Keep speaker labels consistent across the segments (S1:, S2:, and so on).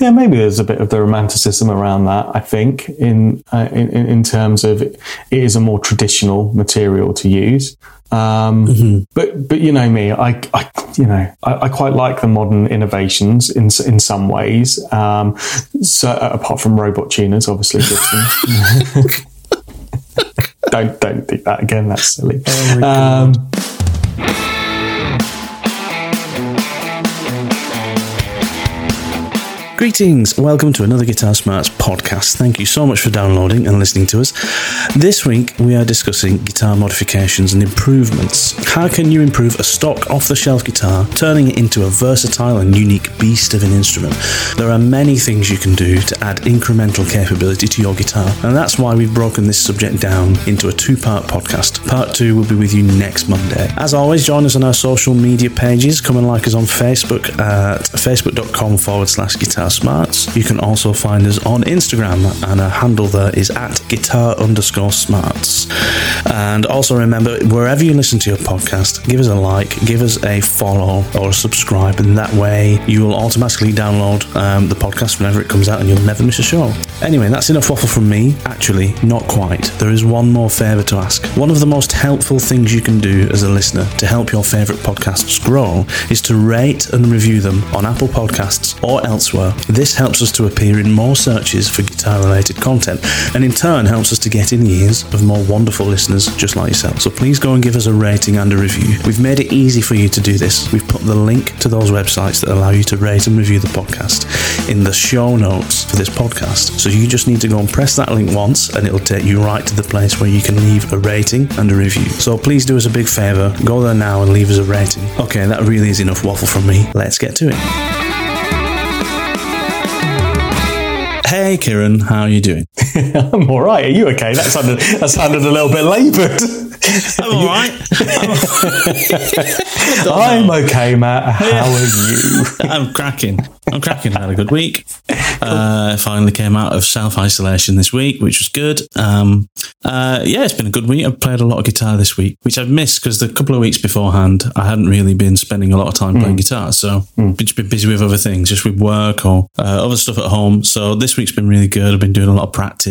S1: Yeah, maybe there's a bit of the romanticism around that. I think in uh, in, in terms of it is a more traditional material to use. Um, mm-hmm. But but you know me, I, I you know I, I, quite like the modern innovations in in some ways. Um, so uh, apart from robot tuners, obviously, don't don't do that again. That's silly. Oh
S2: Greetings, welcome to another Guitar Smarts podcast. Thank you so much for downloading and listening to us. This week we are discussing guitar modifications and improvements. How can you improve a stock off the shelf guitar, turning it into a versatile and unique beast of an instrument? There are many things you can do to add incremental capability to your guitar, and that's why we've broken this subject down into a two part podcast. Part two will be with you next Monday. As always, join us on our social media pages. Come and like us on Facebook at facebook.com forward slash guitar smarts. You can also find us on Instagram, and our handle there is at guitar underscore smarts. And also remember, wherever you listen to your podcast, give us a like, give us a follow, or a subscribe, and that way you will automatically download um, the podcast whenever it comes out and you'll never miss a show. Anyway, that's enough waffle from me. Actually, not quite. There is one more favour to ask. One of the most helpful things you can do as a listener to help your favourite podcasts grow is to rate and review them on Apple Podcasts or elsewhere this helps us to appear in more searches for guitar related content, and in turn helps us to get in the ears of more wonderful listeners just like yourself. So please go and give us a rating and a review. We've made it easy for you to do this. We've put the link to those websites that allow you to rate and review the podcast in the show notes for this podcast. So you just need to go and press that link once, and it'll take you right to the place where you can leave a rating and a review. So please do us a big favour, go there now and leave us a rating. Okay, that really is enough waffle from me. Let's get to it. Hey, Kiran, how are you doing?
S1: I'm all right. Are you okay? That sounded that sounded a little bit laboured.
S2: I'm all right.
S1: I'm okay, Matt. How yeah. are you?
S2: I'm cracking. I'm cracking. I had a good week. Uh, finally came out of self isolation this week, which was good. Um, uh, yeah, it's been a good week. I've played a lot of guitar this week, which I've missed because the couple of weeks beforehand, I hadn't really been spending a lot of time mm. playing guitar. So mm. just been busy with other things, just with work or uh, other stuff at home. So this week's been really good. I've been doing a lot of practice.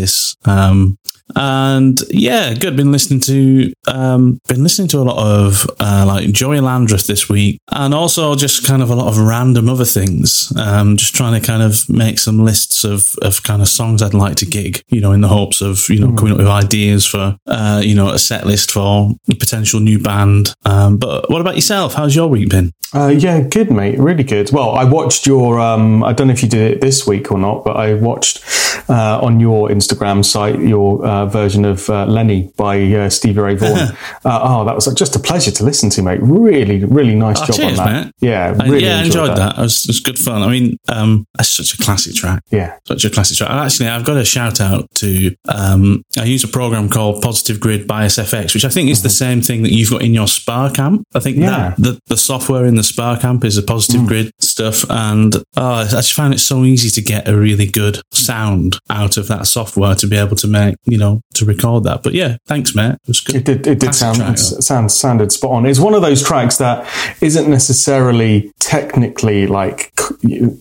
S2: Um, and yeah, good. Been listening to um, been listening to a lot of uh, like Joey Landreth this week, and also just kind of a lot of random other things. Um, just trying to kind of make some lists of of kind of songs I'd like to gig. You know, in the hopes of you know coming up with ideas for uh, you know a set list for a potential new band. Um, but what about yourself? How's your week been?
S1: Uh, yeah, good, mate. Really good. Well, I watched your. Um, I don't know if you did it this week or not, but I watched uh, on your Instagram site your uh, version of uh, Lenny by uh, Stevie Ray Vaughan. Uh, oh, that was just a pleasure to listen to, mate. Really, really nice
S2: oh,
S1: job
S2: cheers,
S1: on that.
S2: Mate.
S1: Yeah, really
S2: yeah,
S1: enjoyed,
S2: enjoyed that.
S1: that.
S2: It, was, it was good fun. I mean, um, that's such a classic track.
S1: Yeah,
S2: such a classic track. And actually, I've got a shout out to. Um, I use a program called Positive Grid Bias FX, which I think is mm-hmm. the same thing that you've got in your Spark amp. I think yeah. that the, the software in the Spark amp is a Positive mm. Grid stuff, and oh, I just found it so easy to get a really good sound out of that software to be able to make you know, to record that. But yeah, thanks, mate. It was good.
S1: It did, it did sound, sound, sounded spot on. It's one of those tracks that isn't necessarily technically like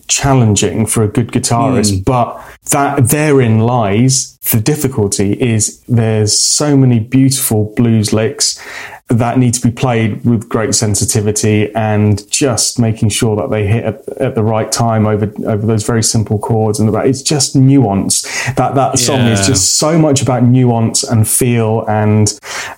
S1: challenging for a good guitarist, mm. but that therein lies the difficulty is there's so many beautiful blues licks that need to be played with great sensitivity and just making sure that they hit at, at the right time over over those very simple chords and it's just nuance. That that song yeah. is just so much about nuance and feel and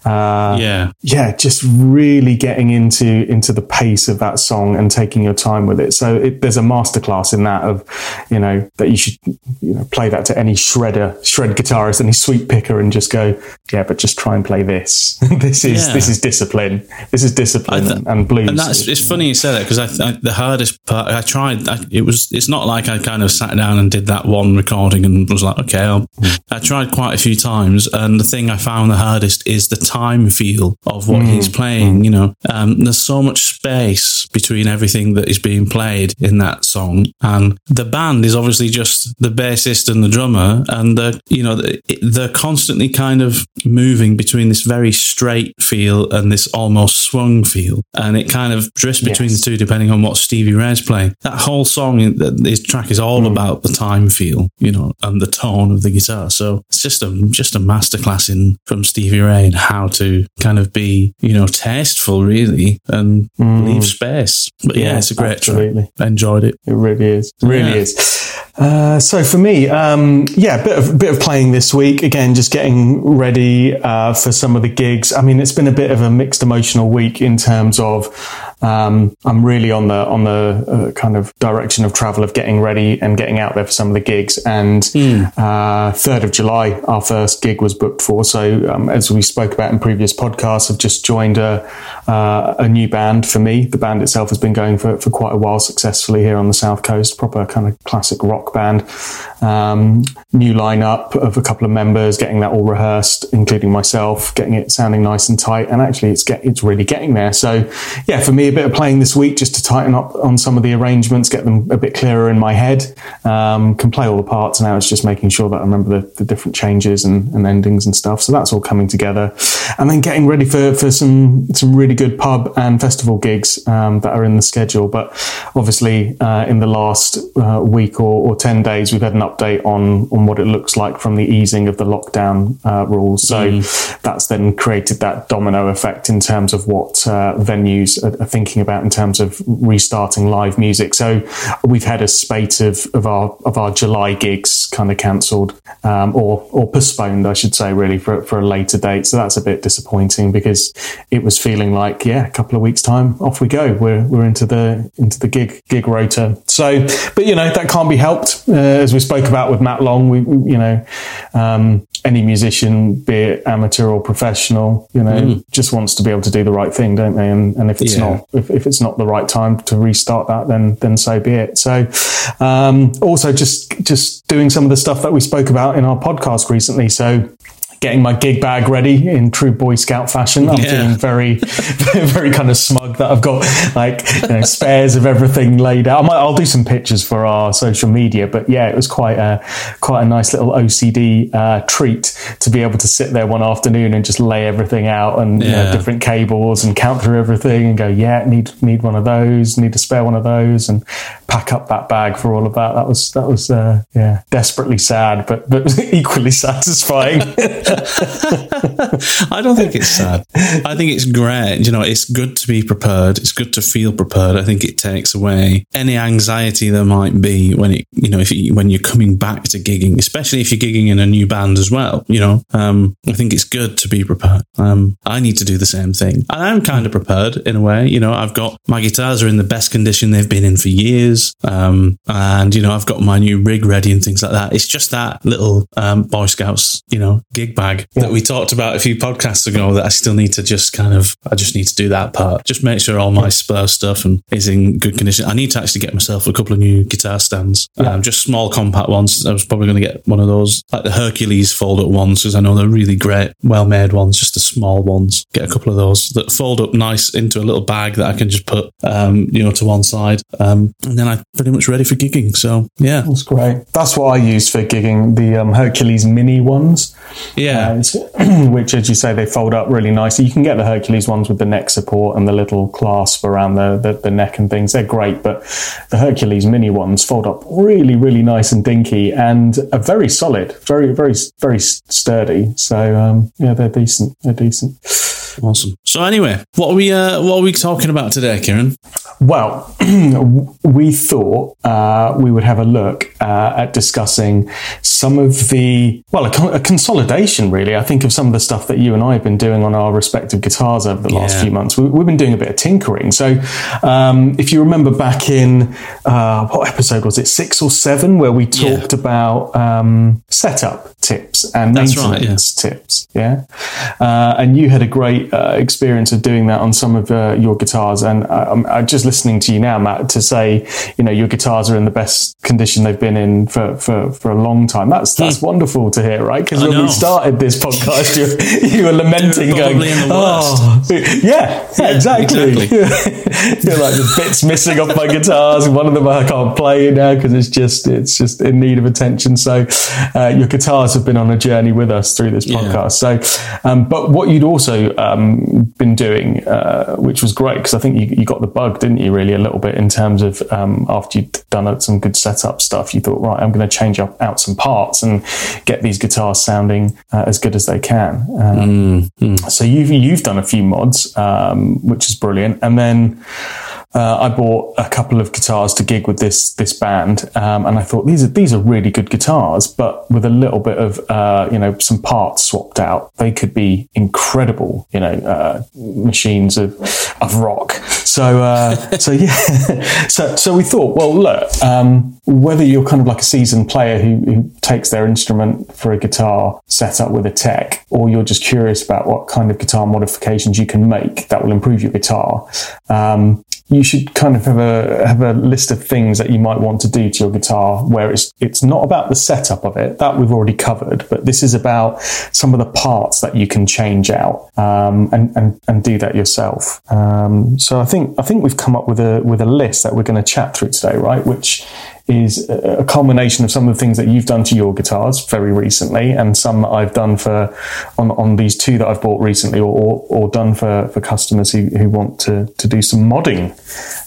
S1: uh,
S2: yeah.
S1: yeah just really getting into into the pace of that song and taking your time with it. So it, there's a masterclass in that of you know that you should you know play that to any shredder shred guitarist any sweep picker and just go yeah but just try and play this. This is yeah. this is discipline. This is discipline th- and blues.
S2: And that's it's funny you say that because I, I, the hardest part I tried. I, it was it's not like I kind of sat down and did that one recording and was like, okay, I'll. I tried quite a few times, and the thing I found the hardest is the time feel of what mm. he's playing. Mm. You know, um, there's so much space between everything that is being played in that song, and the band is obviously just the bassist and the drummer, and the you know they're constantly kind of moving between this very straight feel and this almost swung feel. And it kind of drifts between yes. the two depending on what Stevie Ray's playing. That whole song, this track is all mm. about the time feel, you know, and the tone of the guitar. So it's just a, just a masterclass in from Stevie Ray and how to kind of be, you know, tasteful really and mm. leave space. But yeah, yeah it's a great absolutely. track. I enjoyed it.
S1: It really is. Really yeah. is. Uh, so for me, um, yeah, bit of bit of playing this week. Again, just getting ready uh, for some of the gigs. I mean, it's been a bit of a mixed emotional week in terms of um, I'm really on the on the uh, kind of direction of travel of getting ready and getting out there for some of the gigs. And mm. uh, third of July, our first gig was booked for. So um, as we spoke about in previous podcasts, I've just joined a uh, a new band for me. The band itself has been going for for quite a while successfully here on the south coast. Proper kind of classic rock band. Um, new lineup of a couple of members, getting that all rehearsed, including myself, getting it sounding nice and tight. And actually, it's get it's really getting there. So yeah, for me bit of playing this week just to tighten up on some of the arrangements, get them a bit clearer in my head. Um, can play all the parts now. It's just making sure that I remember the, the different changes and, and, endings and stuff. So that's all coming together. And then getting ready for, for some, some really good pub and festival gigs um, that are in the schedule. But obviously, uh, in the last uh, week or, or, 10 days, we've had an update on, on what it looks like from the easing of the lockdown uh, rules. So mm. that's then created that domino effect in terms of what uh, venues are, are thinking about in terms of restarting live music. So we've had a spate of, of our of our July gigs kind of cancelled um, or or postponed, I should say, really for for a later date. So that's a bit disappointing because it was feeling like yeah, a couple of weeks time, off we go. We're we're into the into the gig gig rota. So, but you know that can't be helped, uh, as we spoke about with Matt Long. We you know um, any musician, be it amateur or professional, you know, mm. just wants to be able to do the right thing, don't they? And and if it's yeah. not if, if it's not the right time to restart that, then then so be it. So, um, also just just doing some of the stuff that we spoke about in our podcast recently. So getting my gig bag ready in true Boy Scout fashion. I'm yeah. feeling very, very kind of smug that I've got like you know, spares of everything laid out. I might, I'll do some pictures for our social media, but yeah, it was quite a quite a nice little OCD uh, treat to be able to sit there one afternoon and just lay everything out and yeah. you know, different cables and count through everything and go, yeah, need need one of those, need to spare one of those, and pack up that bag for all of that. That was that was uh, yeah, desperately sad, but but equally satisfying.
S2: I don't think it's sad. I think it's great. You know, it's good to be prepared. It's good to feel prepared. I think it takes away any anxiety there might be when it, you know, if when you're coming back to gigging, especially if you're gigging in a new band as well. You know, um, I think it's good to be prepared. Um, I need to do the same thing. And I'm kind of prepared in a way. You know, I've got my guitars are in the best condition they've been in for years, um, and you know, I've got my new rig ready and things like that. It's just that little um, Boy Scouts, you know, gig bag yeah. that we talked about a few podcasts ago that I still need to just kind of, I just need to do that part. Just make sure all my spur stuff and is in good condition. I need to actually get myself a couple of new guitar stands, yeah. um, just small compact ones. I was probably going to get one of those, like the Hercules fold up ones, because I know they're really great, well made ones, just the small ones. Get a couple of those that fold up nice into a little bag that I can just put, um, you know, to one side. Um, and then then I'm pretty much ready for gigging. So yeah,
S1: that's great. That's what I use for gigging the um, Hercules Mini ones.
S2: Yeah,
S1: uh, which, as you say, they fold up really nicely. You can get the Hercules ones with the neck support and the little clasp around the, the, the neck and things. They're great, but the Hercules Mini ones fold up really, really nice and dinky and are very solid, very, very, very sturdy. So um, yeah, they're decent. They're decent.
S2: Awesome. So anyway, what are we uh, what are we talking about today, Kiran?
S1: Well, we thought uh, we would have a look uh, at discussing some of the well, a, con- a, consolidation, really. I think of some of the stuff that you and I have been doing on our respective guitars over the yeah. last few months. We, have been doing a bit of tinkering. So, um, if you remember back in uh, what episode was it, six or seven, where we talked yeah. about um, setup tips and That's maintenance right, yeah. tips, yeah, uh, and you had a great uh, experience of doing that on some of uh, your guitars, and I, I just listening to you now, Matt, to say, you know, your guitars are in the best condition they've been in for, for, for a long time. That's that's hmm. wonderful to hear, right? Because when know. we started this podcast, you, you were lamenting, going, "Oh, yeah, yeah, exactly." exactly. You're like, "There's bits missing off my guitars. One of them I can't play now because it's just it's just in need of attention." So, uh, your guitars have been on a journey with us through this podcast. Yeah. So, um, but what you'd also um, been doing, uh, which was great, because I think you, you got the bug, didn't you, really, a little bit in terms of um, after you'd done some good setup stuff, you thought, right, I'm going to change up, out some parts and get these guitars sounding uh, as good as they can. Um, mm, So you've you've done a few mods, um, which is brilliant, and then uh, I bought a couple of guitars to gig with this this band, um, and I thought these are these are really good guitars, but with a little bit of uh, you know some parts swapped out, they could be incredible, you know, uh, machines of of rock. So uh, so yeah, so so we thought, well, look, um, whether you're kind of like a seasoned player who, who takes their instrument for a guitar setup with a tech, or you're just curious about what kind of guitar modifications you can make that will improve your guitar. Um, you should kind of have a have a list of things that you might want to do to your guitar where it's it's not about the setup of it that we've already covered but this is about some of the parts that you can change out um, and, and and do that yourself. Um, so I think I think we've come up with a with a list that we're going to chat through today right? Which is a culmination of some of the things that you've done to your guitars very recently, and some that I've done for on, on these two that I've bought recently, or, or, or done for, for customers who, who want to, to do some modding.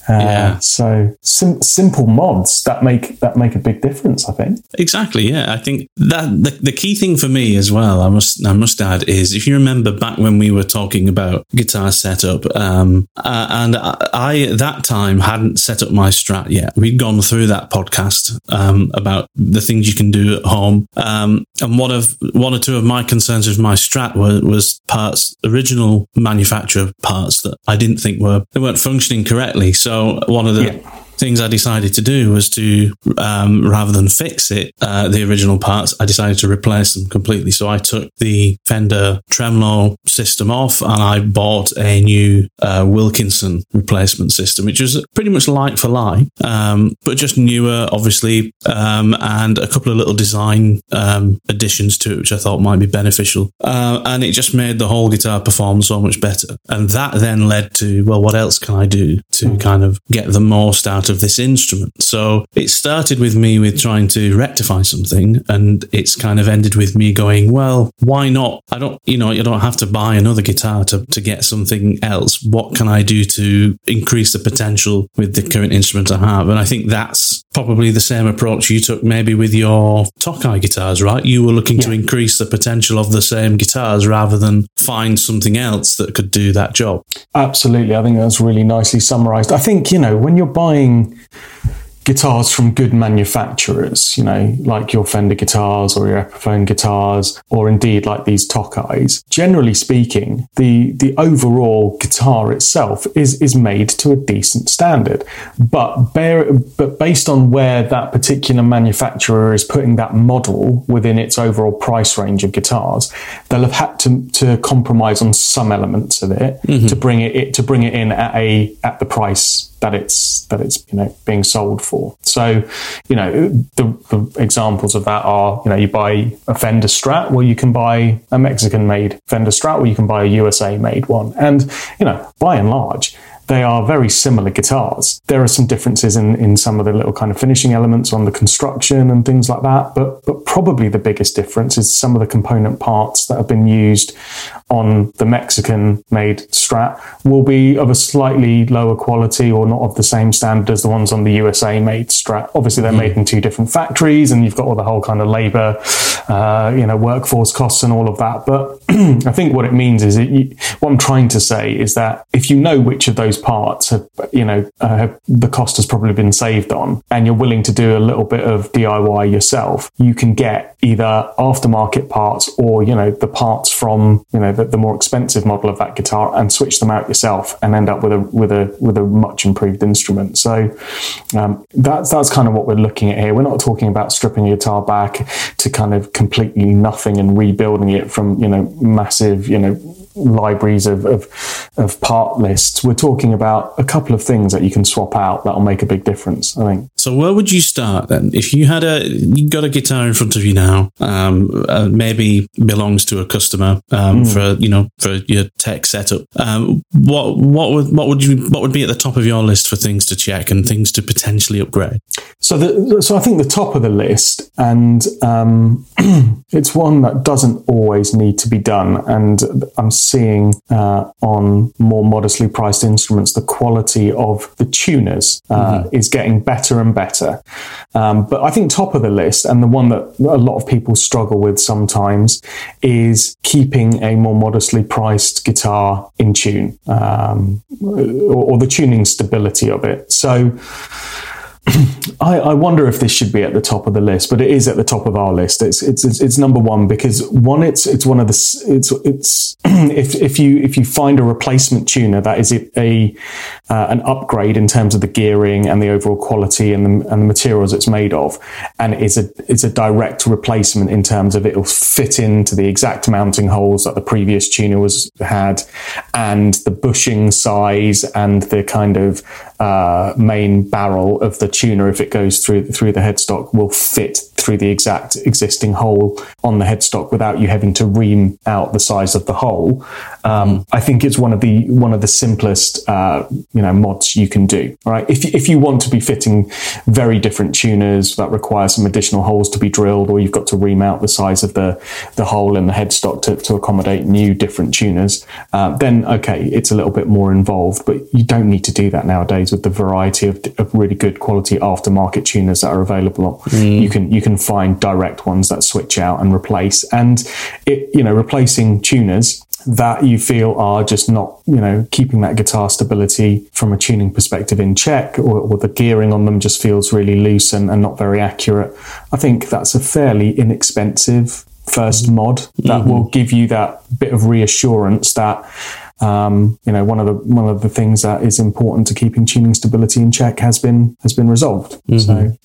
S1: Uh, yeah. So sim- simple mods that make that make a big difference. I think
S2: exactly. Yeah, I think that the, the key thing for me as well. I must I must add is if you remember back when we were talking about guitar setup, um, uh, and I, I that time hadn't set up my Strat yet. We'd gone through that podcast podcast um, about the things you can do at home. Um, and one of one or two of my concerns with my Strat were, was parts, original manufacturer parts that I didn't think were they weren't functioning correctly. So one of the yeah things I decided to do was to, um, rather than fix it, uh, the original parts, I decided to replace them completely. So I took the Fender tremolo system off and I bought a new uh, Wilkinson replacement system, which was pretty much like for like, um, but just newer, obviously, um, and a couple of little design um, additions to it, which I thought might be beneficial. Uh, and it just made the whole guitar perform so much better. And that then led to, well, what else can I do to mm. kind of get the most out of this instrument. So it started with me with trying to rectify something, and it's kind of ended with me going, well, why not? I don't, you know, you don't have to buy another guitar to, to get something else. What can I do to increase the potential with the current instrument I have? And I think that's probably the same approach you took maybe with your Tokai guitars, right? You were looking yeah. to increase the potential of the same guitars rather than find something else that could do that job.
S1: Absolutely. I think that's really nicely summarized. I think, you know, when you're buying guitars from good manufacturers, you know, like your Fender guitars or your Epiphone guitars, or indeed like these Tokais. Generally speaking, the, the overall guitar itself is, is made to a decent standard. But bear, but based on where that particular manufacturer is putting that model within its overall price range of guitars, they'll have had to, to compromise on some elements of it mm-hmm. to bring it, it to bring it in at a at the price that it's that it's you know being sold for. So, you know, the, the, examples of that are you know you buy a Fender Strat, well you can buy a Mexican made Fender Strat, or you can buy a USA made one, and you know by and large they are very similar guitars. There are some differences in, in some of the little kind of finishing elements on the construction and things like that, but but probably the biggest difference is some of the component parts that have been used on the Mexican made Strat will be of a slightly lower quality or not of the same standard as the ones on the USA made Strat. Obviously, they're made in two different factories, and you've got all the whole kind of labor, uh, you know, workforce costs and all of that. But I think what it means is it, you, what I'm trying to say is that if you know which of those parts have, you know, uh, the cost has probably been saved on, and you're willing to do a little bit of DIY yourself, you can get either aftermarket parts or you know the parts from you know the, the more expensive model of that guitar and switch them out yourself and end up with a with a with a much improved instrument. So um, that's that's kind of what we're looking at here. We're not talking about stripping a guitar back to kind of completely nothing and rebuilding it from you know massive you know libraries of, of, of part lists. We're talking about a couple of things that you can swap out that'll make a big difference. I think.
S2: So where would you start then? If you had a you got a guitar in front of you now, um, uh, maybe belongs to a customer um, mm. for you know for your tech setup. Um, what what would what would you what would be at the top of your list for things to check and things to potentially upgrade?
S1: So the so I think the top of the list, and um, it's one that doesn't always need to be done, and I'm seeing uh, on more modestly priced instruments, the quality of the tuners uh, mm-hmm. is getting better and better. Um, but I think top of the list, and the one that a lot of people struggle with sometimes, is keeping a more modestly priced guitar in tune um, or, or the tuning stability of it. So, I, I, wonder if this should be at the top of the list, but it is at the top of our list. It's it's it's, it's number one because one, it's it's one of the it's it's if if you if you find a replacement tuner that is a uh, an upgrade in terms of the gearing and the overall quality and the, and the materials it's made of, and it's a it's a direct replacement in terms of it'll fit into the exact mounting holes that the previous tuner was had, and the bushing size and the kind of uh, main barrel of the tuner, if it goes through through the headstock, will fit through the exact existing hole on the headstock without you having to ream out the size of the hole. Um, I think it's one of the one of the simplest uh, you know mods you can do. Right, if if you want to be fitting very different tuners that require some additional holes to be drilled, or you've got to remount the size of the the hole in the headstock to, to accommodate new different tuners, uh, then okay, it's a little bit more involved. But you don't need to do that nowadays with the variety of, of really good quality aftermarket tuners that are available. Mm. You can you can find direct ones that switch out and replace, and it you know replacing tuners that you feel are just not, you know, keeping that guitar stability from a tuning perspective in check, or, or the gearing on them just feels really loose and, and, not very accurate. I think that's a fairly inexpensive first mod that mm-hmm. will give you that bit of reassurance that um, you know, one of the one of the things that is important to keeping tuning stability in check has been has been resolved. Mm-hmm. So,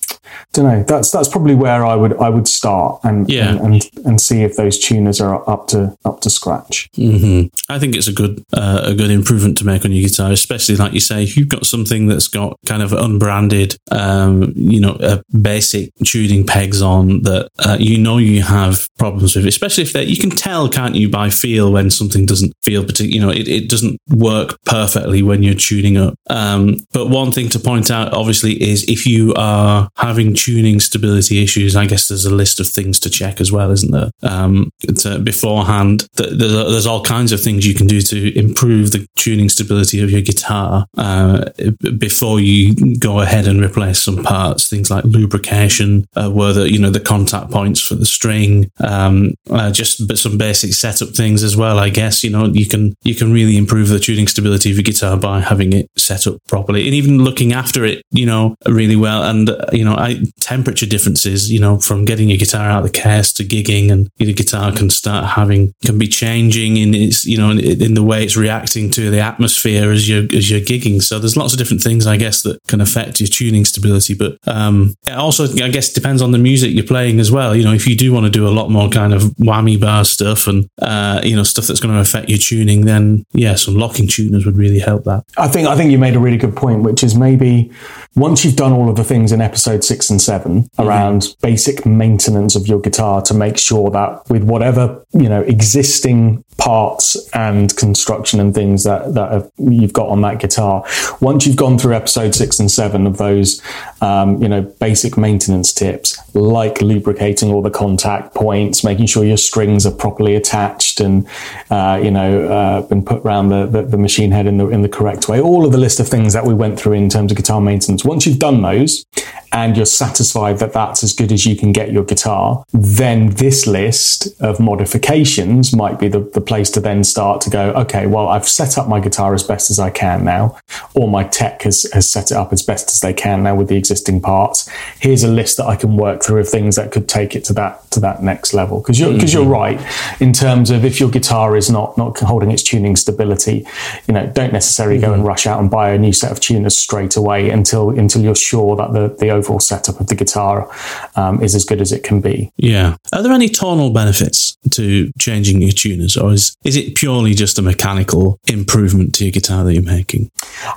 S1: don't know. That's that's probably where I would I would start and yeah. and, and, and see if those tuners are up to up to scratch.
S2: Mm-hmm. I think it's a good uh, a good improvement to make on your guitar, especially like you say, if you've got something that's got kind of unbranded, um, you know, uh, basic tuning pegs on that uh, you know you have problems with, especially if they you can tell, can't you, by feel when something doesn't feel particular, you know, it, it doesn't work perfectly when you're tuning up. Um, but one thing to point out, obviously, is if you are having tuning stability issues, I guess there's a list of things to check as well, isn't there? Um, to, beforehand, there's, there's all kinds of things you can do to improve the tuning stability of your guitar uh, before you go ahead and replace some parts. Things like lubrication, uh, where the you know the contact points for the string, um, uh, just some basic setup things as well. I guess you know you can you can really improve the tuning stability of your guitar by having it set up properly and even looking after it, you know, really well. And you know, I temperature differences, you know, from getting your guitar out of the case to gigging, and your guitar can start having can be changing in its, you know, in, in the way it's reacting to the atmosphere as you're as you're gigging. So there's lots of different things, I guess, that can affect your tuning stability. But um, also, I guess, depends on the music you're playing as well. You know, if you do want to do a lot more kind of whammy bar stuff and uh, you know stuff that's going to affect your tuning, then yeah, some locking tuners would really help that.
S1: I think I think you made a really good point, which is maybe once you've done all of the things in episode six six and 7 mm-hmm. around basic maintenance of your guitar to make sure that with whatever, you know, existing parts and construction and things that, that have, you've got on that guitar, once you've gone through episode six and seven of those, um, you know, basic maintenance tips, like lubricating all the contact points, making sure your strings are properly attached and, uh, you know, uh, been put around the, the, the machine head in the, in the correct way. All of the list of things that we went through in terms of guitar maintenance. Once you've done those and you're satisfied that that's as good as you can get your guitar, then this list of modifications might be the, the place to then start to go, okay, well, I've set up my guitar as best as I can now, or my tech has, has set it up as best as they can now with the existing parts. Here's a list that I can work through of things that could take it to that to that next level. Because you're because mm-hmm. you're right in terms of if your guitar is not not holding its tuning stability, you know, don't necessarily mm-hmm. go and mm-hmm. rush out and buy a new set of tuners straight away until until you're sure that the the overall setup of the guitar um, is as good as it can be.
S2: Yeah. Are there any tonal benefits to changing your tuners, or is is it purely just a mechanical improvement to your guitar that you're making?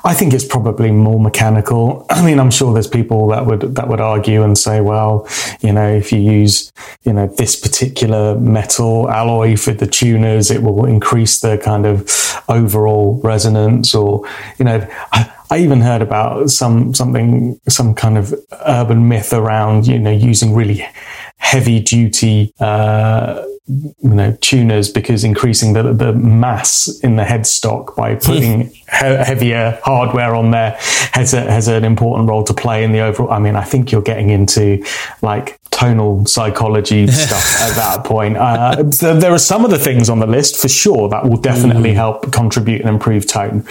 S1: I think it's probably more mechanical. I mean, I'm sure there's people that would that would argue and say, well, you know, if you use you know this particular metal alloy for the tuners, it will increase the kind of overall resonance, or you know. I, I even heard about some something some kind of urban myth around you know using really heavy duty uh, you know tuners because increasing the the mass in the headstock by putting he- heavier hardware on there has a, has an important role to play in the overall. I mean, I think you're getting into like tonal psychology stuff at that point. Uh, there are some of the things on the list for sure that will definitely mm. help contribute and improve tone.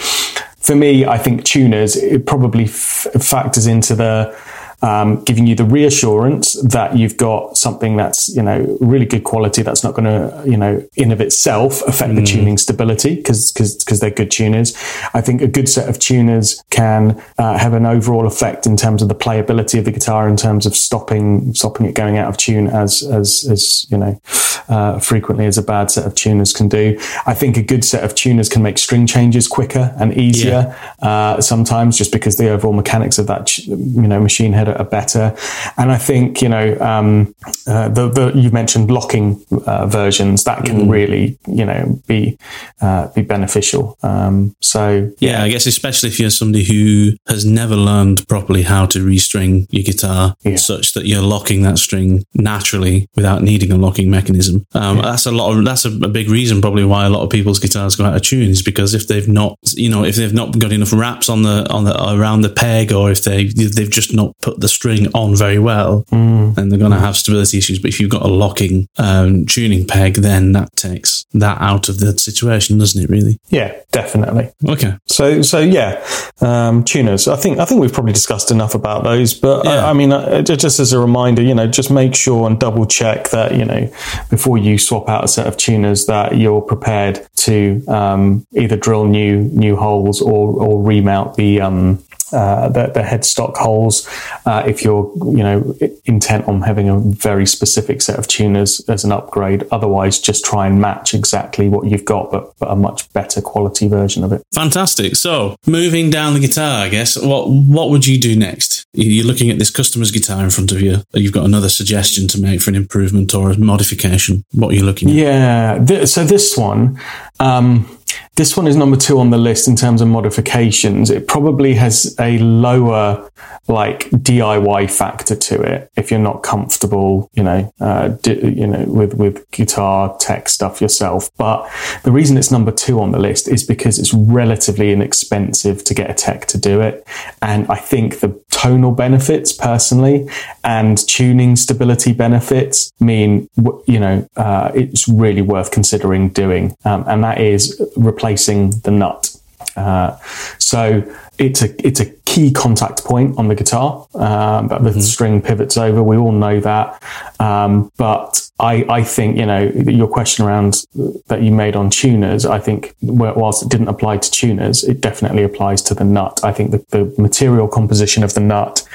S1: For me, I think tuners it probably f- factors into the um, giving you the reassurance that you've got something that's you know really good quality that's not going to you know in of itself affect mm. the tuning stability because because they're good tuners. I think a good set of tuners can uh, have an overall effect in terms of the playability of the guitar, in terms of stopping stopping it going out of tune as as as you know uh, frequently as a bad set of tuners can do. I think a good set of tuners can make string changes quicker and easier yeah. uh, sometimes just because the overall mechanics of that you know machine head are better. And I think you know um, uh, the, the you mentioned locking uh, versions that can mm. really you know be uh, be beneficial. Um, so
S2: yeah, I guess especially if you're somebody who has never learned properly how to restring your guitar, yeah. such that you're locking that string naturally without needing a locking mechanism. Um, yeah. That's a lot of that's a, a, big reason probably why a lot of people's guitars go out of tune is because if they've not you know if they've not got enough wraps on the on the around the peg or if they they've just not put the string on very well, mm. then they're going to have stability issues. But if you've got a locking um, tuning peg, then that takes that out of the situation, doesn't it? Really?
S1: Yeah, definitely.
S2: Okay.
S1: So, so yeah, um, tuners. I think I think we've probably discussed enough about those. But yeah. I, I, mean, uh, just as a reminder, you know, just make sure and double check that you know before you swap out a set of tuners that you're prepared to um, either drill new new holes or or remount the um, uh, the, the headstock holes uh, if you're you know intent on having a very specific set of tuners as an upgrade. Otherwise just try and match exactly what you've got but, but a much better quality version of it.
S2: Fantastic. So moving down the guitar i guess what what would you do next? You're looking at this customer's guitar in front of you. You've got another suggestion to make for an improvement or a modification. What are you looking at?
S1: Yeah th- so this one um, this one is number two on the list in terms of modifications. It probably has a lower like DIY factor to it if you're not comfortable, you know, uh, you know, with with guitar tech stuff yourself. But the reason it's number two on the list is because it's relatively inexpensive to get a tech to do it, and I think the tonal benefits personally and tuning stability benefits mean you know uh, it's really worth considering doing, um, and that is replacing the nut. Uh, so it's a it's a key contact point on the guitar um, that the mm-hmm. string pivots over. We all know that, um, but I, I think you know your question around that you made on tuners. I think whilst it didn't apply to tuners, it definitely applies to the nut. I think the, the material composition of the nut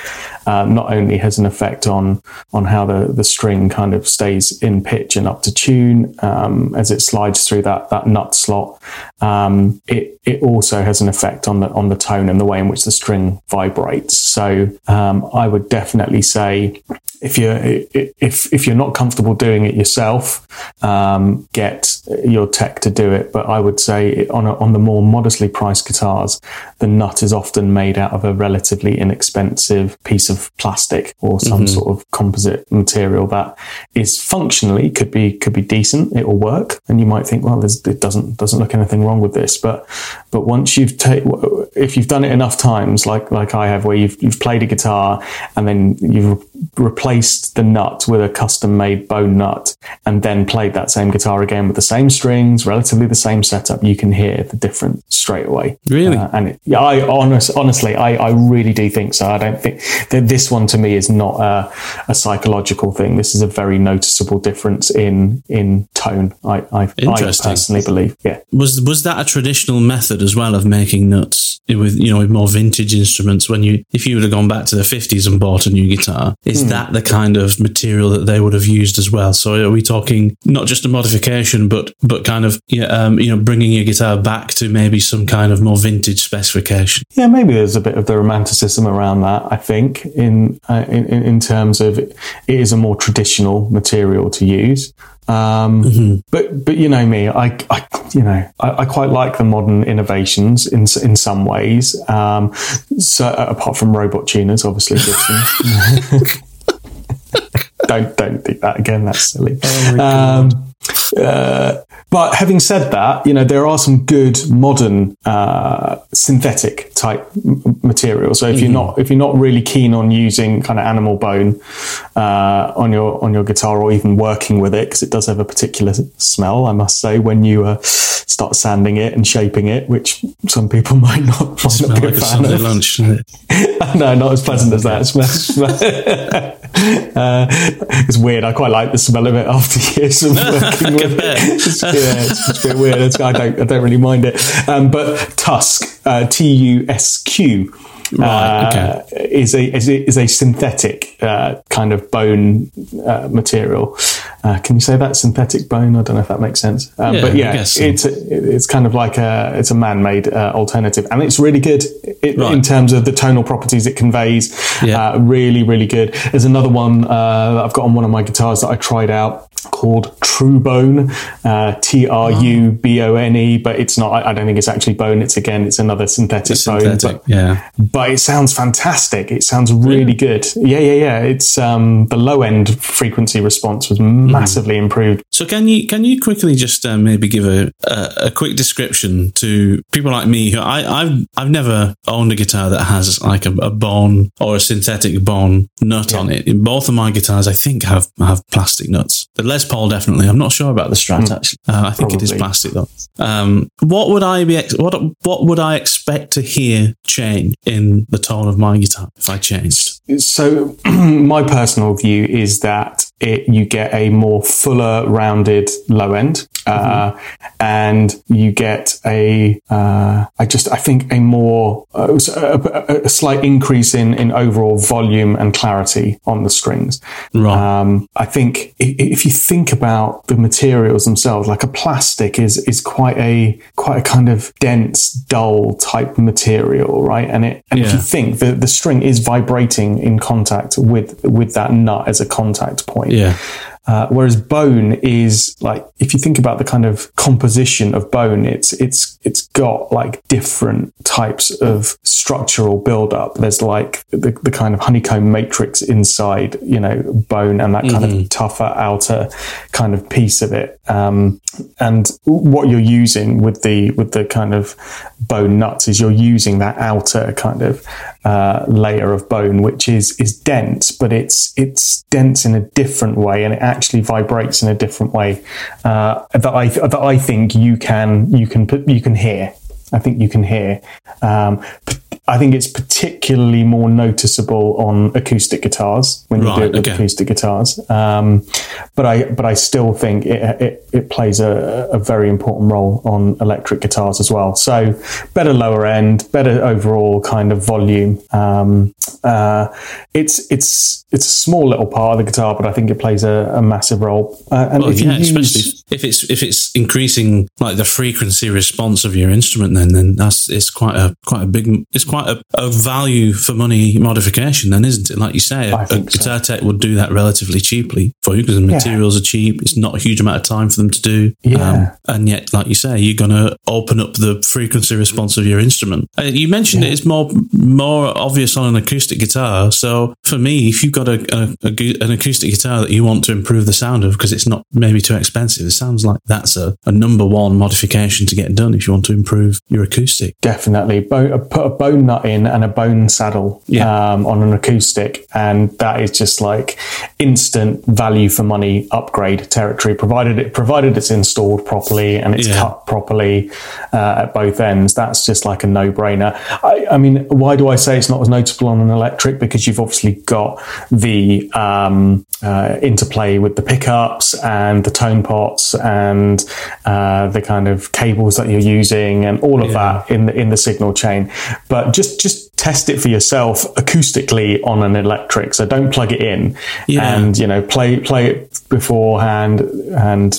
S1: uh, not only has an effect on on how the the string kind of stays in pitch and up to tune um, as it slides through that that nut slot, um, it it also has an effect on the on the tone and the way in which the string vibrates. So um, I would definitely say if you're if if you're not comfortable doing it yourself, um, get your tech to do it. But I would say on a, on the more modestly priced guitars, the nut is often made out of a relatively inexpensive piece of plastic or some mm-hmm. sort of composite material that is functionally could be could be decent. It will work, and you might think, well, it doesn't doesn't look anything wrong with this. But but once you've ta- if you've done it enough times, like like I have, where you've you've played a guitar and then you've replaced the nut with a custom made bone nut and then played that same guitar again with the same strings, relatively the same setup, you can hear the difference straight away.
S2: Really? Uh,
S1: and it, yeah, I honest, honestly, I, I really do think so. I don't think that this one to me is not a, a psychological thing. This is a very noticeable difference in in tone. I, I, I personally believe. Yeah.
S2: Was was that a traditional method as well of making nuts with you know with more vintage instruments? When you if you would have gone back to the fifties and bought a new guitar, is mm. that the kind of material that they would have used as well? So are we talking not just a modification, but but kind of yeah, um, you know bringing your guitar back to maybe some kind of more vintage specification?
S1: Yeah, maybe there's a bit of the romanticism around that. I think in uh, in, in terms of it is a more traditional material to use. Um, mm-hmm. But but you know me, I, I you know I, I, quite like the modern innovations in in some ways. Um, so uh, apart from robot tuners, obviously. don't don't do that again. That's silly. Oh um, uh, but having said that, you know there are some good modern uh, synthetic type materials. So if mm-hmm. you're not if you're not really keen on using kind of animal bone uh, on your on your guitar or even working with it because it does have a particular smell, I must say, when you uh, start sanding it and shaping it, which some people might not, might not be like a fan of. Lunch, no, not as pleasant as that. Smell. Uh, it's weird. I quite like the smell of it after years of working with it. It's, yeah, it's, it's, a bit weird. It's, I don't, I don't really mind it. Um, but Tusq, uh, T U S Q right, uh, okay. is, a, is a, is a synthetic uh, kind of bone uh, material. Uh, can you say that synthetic bone? I don't know if that makes sense. Um, yeah, but yeah, so. it's a, it's kind of like a it's a man made uh, alternative, and it's really good it, right. in terms of the tonal properties it conveys. Yeah. really, really good. There's another one that I've got on one of my guitars that I tried out called Trubone, uh, T R U B O N E, but it's not. I, I, don't think it's actually bone. It's again, it's another synthetic it's bone.
S2: But, yeah,
S1: but it sounds fantastic. It sounds really good. Yeah, yeah, yeah. It's um, the low end frequency response was mm-hmm. massively mm. improved.
S2: So can you can you quickly just uh, maybe give a, a, a quick description to people like me who I, I've I've never owned a guitar that has like a, a bone or a synthetic bone nut yeah. on it. In both of my guitars, I think have have plastic nuts. The Les Paul definitely. I'm not sure about the Strat mm. actually. Uh, I think Probably. it is plastic though. Um, what would I be? Ex- what what would I expect to hear change in the tone of my guitar if I changed?
S1: So, my personal view is that it, you get a more fuller, rounded low end, uh, mm-hmm. and you get a, uh, I just, I think a more, uh, a, a, slight increase in, in overall volume and clarity on the strings. Right. Um, I think if you think about the materials themselves, like a plastic is, is quite a, quite a kind of dense, dull type material, right? And it, and yeah. if you think the, the string is vibrating in contact with, with that nut as a contact point.
S2: Yeah.
S1: Uh, whereas bone is like, if you think about the kind of composition of bone, it's, it's, it's got like different types of structural buildup. There's like the, the kind of honeycomb matrix inside, you know, bone and that kind mm-hmm. of tougher outer kind of piece of it. Um, and what you're using with the, with the kind of bone nuts is you're using that outer kind of, uh, layer of bone, which is, is dense, but it's, it's dense in a different way and it actually vibrates in a different way uh, that I that I think you can you can put you can hear. I think you can hear. Um, I think it's particularly more noticeable on acoustic guitars when you right, do it with okay. acoustic guitars. Um, but I but I still think it it, it plays a, a, very important role on electric guitars as well. So better lower end, better overall kind of volume. Um, uh, it's it's it's a small little part of the guitar, but I think it plays a, a massive role.
S2: Uh, and well, if yeah, use, especially if it's if it's increasing like the frequency response of your instrument, then then that's it's quite a quite a big it's quite a, a value for money modification, then isn't it? Like you say, a, a guitar so. tech would do that relatively cheaply for you because the materials yeah. are cheap. It's not a huge amount of time for them to do.
S1: Yeah. Um,
S2: and yet, like you say, you're going to open up the frequency response of your instrument. Uh, you mentioned yeah. it is more more obvious on an acoustic guitar. So for me, if you've got a, an acoustic guitar that you want to improve the sound of because it's not maybe too expensive, it sounds like that's a, number one modification to get done if you want to improve your acoustic.
S1: Definitely, Bo- put a bone nut in and a bone saddle yeah. um, on an acoustic, and that is just like instant value for money upgrade territory. Provided it provided it's installed properly and it's yeah. cut properly uh, at both ends, that's just like a no brainer. I, I, mean, why do I say it's not as noticeable on an electric? Because you've obviously got the um, uh, interplay with the pickups and the tone pots and uh, the kind of cables that you're using and all of yeah. that in the in the signal chain. But just just test it for yourself acoustically on an electric. So don't plug it in yeah. and you know play play it beforehand and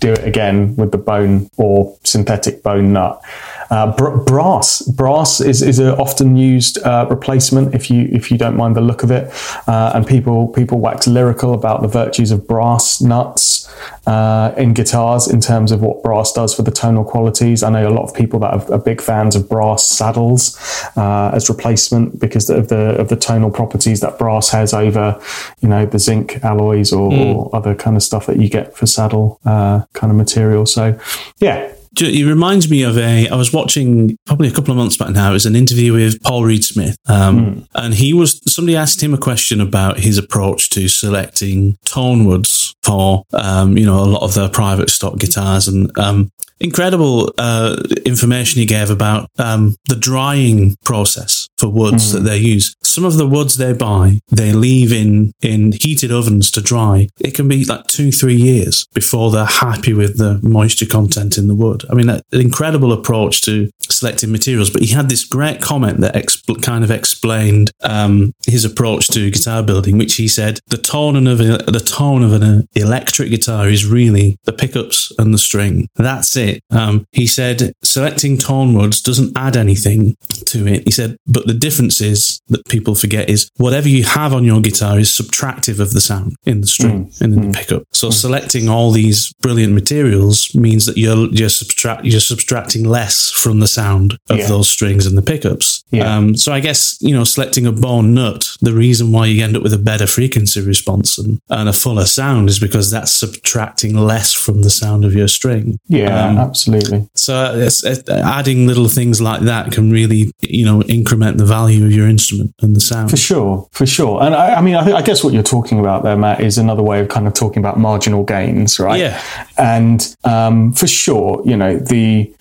S1: do it again with the bone or synthetic bone nut. Uh, br- brass, brass is, is an often used uh, replacement if you if you don't mind the look of it, uh, and people people wax lyrical about the virtues of brass nuts uh, in guitars in terms of what brass does for the tonal qualities. I know a lot of people that are, big fans of brass saddles uh, as replacement because of the of the tonal properties that brass has over you know the zinc alloys or, mm. or other kind of stuff that you get for saddle uh, kind of material. So yeah,
S2: it reminds me of a. I was watching probably a couple of months back now. It was an interview with Paul Reed Smith, um, mm. and he was somebody asked him a question about his approach to selecting tone woods for um, you know a lot of their private stock guitars, and um, incredible uh, information he gave about um, the drying process for woods mm. that they use. Some of the woods they buy, they leave in, in heated ovens to dry. It can be like two, three years before they're happy with the moisture content in the wood. I mean, an incredible approach to selecting materials. But he had this great comment that exp- kind of explained um, his approach to guitar building, which he said the tone of a, the tone of an electric guitar is really the pickups and the string. That's it. Um, he said selecting tone woods doesn't add anything to it. He said, but the difference is that people forget is whatever you have on your guitar is subtractive of the sound in the string mm. and in mm. the pickup. So mm. selecting all these brilliant materials means that you're you're subtract you're subtracting less from the sound of yeah. those strings and the pickups. Yeah. Um, so I guess you know selecting a bone nut, the reason why you end up with a better frequency response and, and a fuller sound is because that's subtracting less from the sound of your string.
S1: Yeah, um, absolutely.
S2: So it's, it's, adding little things like that can really you know increment the value of your instrument and the sound.
S1: For sure, for sure. And I, I mean, I, I, guess what you're talking about there, Matt, is another way of kind of talking about marginal gains, right?
S2: Yeah.
S1: And um, for sure, you know, the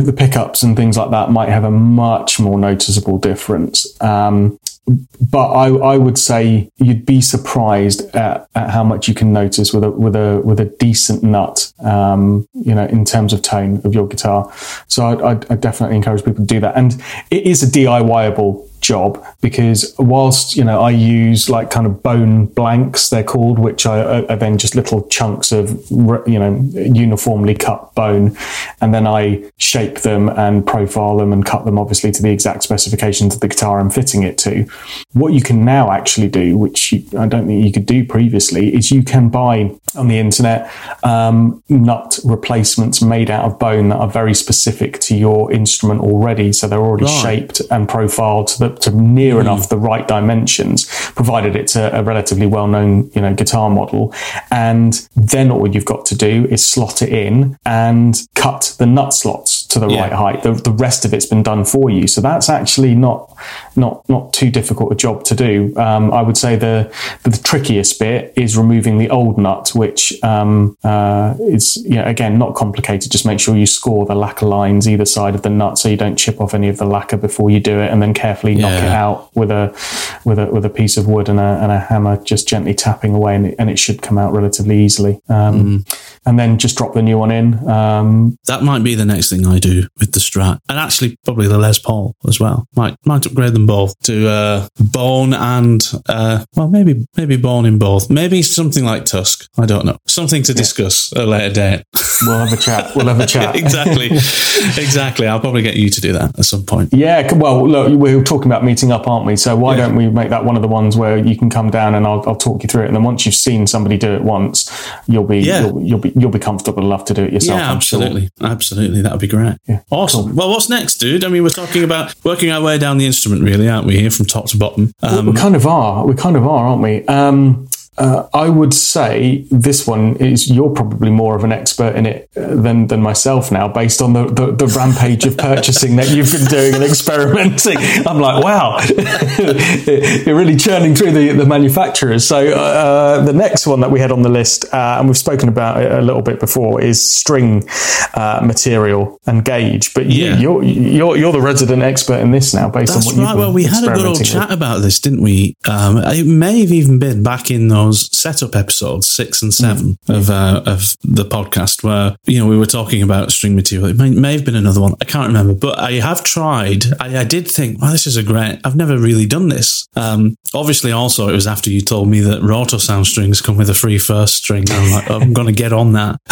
S1: the pickups and things like that might have a much more noticeable difference. Um, but I, I would say you'd be surprised at, at, how much you can notice with a with a with a decent nut, um, you know, in terms of tone of your guitar. So I, I definitely encourage people to do that, and it is a DIYable job because whilst you know I use like kind of bone blanks they're called which are, are, then just little chunks of you know uniformly cut bone. And then I shape them and profile them and cut them obviously to the exact specifications of the guitar I'm fitting it to. What you can now actually do which you, I don't think you could do previously is you can buy on the internet um, nut replacements made out of bone that are very specific to your instrument already. So they're already right. shaped and profiled to the to near mm. enough the right dimensions, provided it's a, a relatively well-known, you know, guitar model. And then all you've got to do is slot it in and cut the nut slots to the yeah. right height. The, the rest of it's been done for you. So that's actually not not not too difficult a job to do. Um, I would say the, the, the trickiest bit is removing the old nut, which which um, uh, is you know, again not complicated. Just make sure you score the lacquer lines either side of the nut so you don't chip off any of the lacquer before you do it, and then carefully knock it out with a with a with a piece of wood and a, and a hammer, just gently tapping away, and it, and it should come out relatively easily. Um, And then just drop the new one in. Um,
S2: That might be the next thing I do with the Strat, and actually probably the Les Paul as well. Might might upgrade them both to uh, bone and uh, well, maybe maybe bone in both. Maybe something like Tusq. I don't know. Something to discuss at a later date.
S1: we'll have a chat. We'll have a chat.
S2: exactly, exactly. I'll probably get you to do that at some point.
S1: Yeah, well, look, we're talking about meeting up, aren't we? So why
S2: Yeah.
S1: don't we make that one of the ones where you can come down and I'll, I'll talk you through it, and then once you've seen somebody do it once, you'll be
S2: Yeah.
S1: you'll, you'll be you'll be comfortable enough to do it yourself.
S2: Yeah,
S1: I'm sure.
S2: absolutely, absolutely. That would be great.
S1: Yeah,
S2: Awesome. Well, what's next, dude? I mean, we're talking about working our way down the instrument, really, aren't we? Here from top to bottom. Um,
S1: we kind of are. We kind of are, aren't we? Um, uh, I would say this one is you're probably more of an expert in it uh, than than myself now, based on the, the, the rampage of purchasing that you've been doing and experimenting. I'm like, wow, you're really churning through the, the manufacturers. So uh, the next one that we had on the list, uh, and we've spoken about it a little bit before, is string uh, material and gauge. But you,
S2: Yeah.
S1: you're you're you're the resident expert in this now, based
S2: That's
S1: on what you've
S2: right.
S1: been
S2: Well, we had a good old
S1: experimenting with.
S2: chat about this, didn't we? Um, it may have even been back in those setup episodes six and seven
S1: Mm.
S2: of uh, of the podcast, where you know we were talking about string material. It may, may have been another one. I can't remember, but I have tried. I, I did think, well, this is a great. I've never really done this. Um, obviously, also it was after you told me that Rotosound strings come with a free first string. I'm like, I'm going to get on that.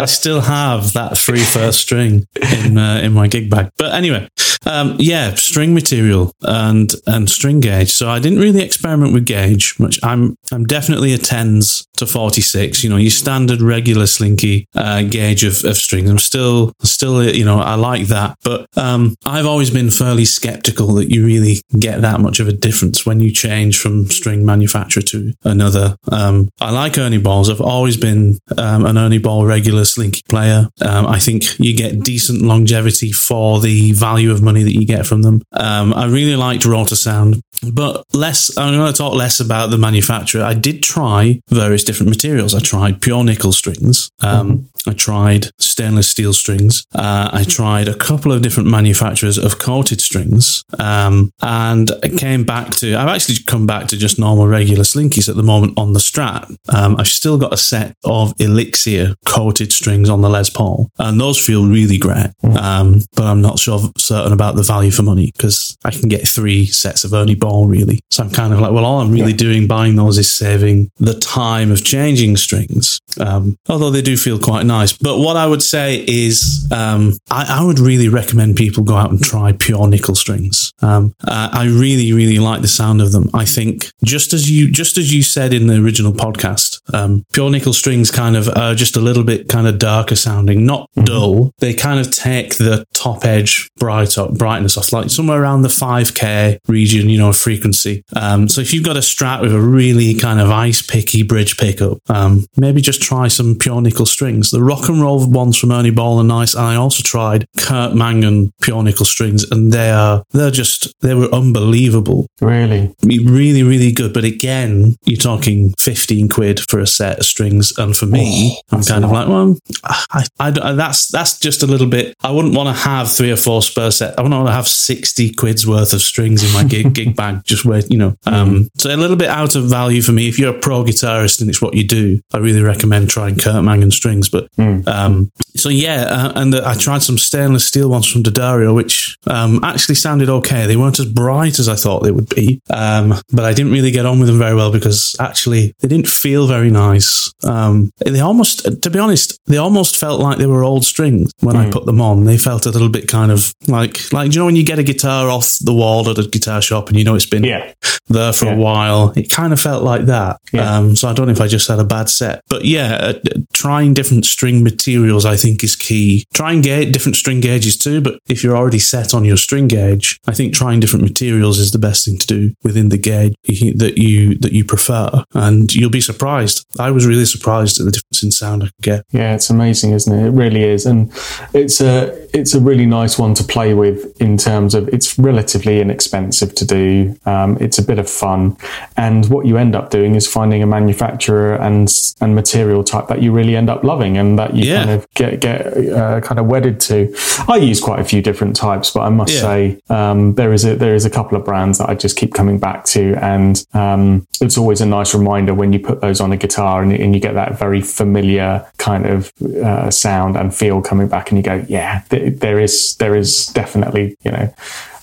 S2: I still have that free first string in uh, in my gig bag. But anyway, um, yeah, string material and and string gauge. So I didn't really experiment with gauge much. I'm I'm definitely a tens to forty six. You know, your standard regular slinky uh, gauge of, of strings. I'm still still you know I like that, but um, I've always been fairly skeptical that you really get that much of a difference when you change from string manufacturer to another. Um, I like Ernie Balls. I've always been um, an Ernie Ball regular slinky player. Um, I think you get decent longevity for the value of money that you get from them. Um, I really liked Rotosound, but less. I'm going to talk less about the manufacturer. I did try various different materials. I tried pure nickel strings. Um, I tried stainless steel strings. Uh, I tried a couple of different manufacturers of coated strings, um, and I came back to. I've actually come back to just normal regular slinkies at the moment on the Strat. Um, I've still got a set of Elixir coated strings on the Les Paul, and those feel really great. Um, but I'm not sure certain about the value for money because I can get three sets of Ernie Ball really. So I'm kind of like, well, all I'm really doing buying those is saving the time of changing strings. Um, although they do feel quite nice. But what I would say is, um, I, I would really recommend people go out and try pure nickel strings. Um, uh, I really, really like the sound of them. I think just as you, just as you said in the original podcast, um, pure nickel strings kind of are just a little bit kind of darker sounding, not dull. They kind of take the top edge bright brightness off, like somewhere around the 5k region, you know, frequency. Um, so if you've got a strat with a really kind of ice picky bridge pickup, um, maybe just try some pure nickel strings. The rock and roll ones from Ernie Ball are nice. And I also tried Curt Mangan pure nickel strings and they are, they're just, they were unbelievable
S1: Really?
S2: really, really good. But again, you're talking 15 quid for a set of strings. And for me, I'm kind of like, well, I, I, I- that's, that's just a little bit, I wouldn't want to have three or four spare set. I wouldn't want to have 60 quid's worth of strings in my gig, gig bag, just where, you know, um, so a little bit out of value for me. If you're a pro guitarist and it's what you do, I really recommend trying Curt Mangan strings. But, um, so yeah, uh, and uh, I tried some stainless steel ones from D'Addario, which um, actually sounded okay. They weren't as bright as I thought they would be, um, but I didn't really get on with them very well because actually they didn't feel very nice. Um, they almost, to be honest, they almost felt like they were old strings when I put them on. They felt a little bit kind of like, like you know when you get a guitar off the wall at a guitar shop and you know it's been
S1: Yeah.
S2: there for
S1: Yeah.
S2: a while. It kind of felt like that.
S1: Yeah.
S2: Um, so I don't know if I just had a bad set, but yeah, uh, trying different string materials I think is key. Trying ga- different string gauges too, but if you're already set on your string gauge, I think trying different materials is the best thing to do within the gauge that you that you prefer, and you'll be surprised. I was really surprised at the difference in sound I could get.
S1: Yeah, it's amazing, isn't it? It really is, and it's a it's a really nice one to play with in terms of it's relatively inexpensive to do. Um, it's a bit of fun, and what you end up doing is finding a manufacturer and and material type that you really end up loving and that you
S2: Yeah.
S1: kind of get get uh, kind of wedded to. I use quite a few different types, but I must
S2: Yeah.
S1: say um, there is a there is a couple of brands that I just keep coming back to, and um, it's always a nice reminder when you put those on a guitar and, and you get that very familiar kind of uh, sound and feel coming back, and you go, yeah, th- there is there is definitely you know.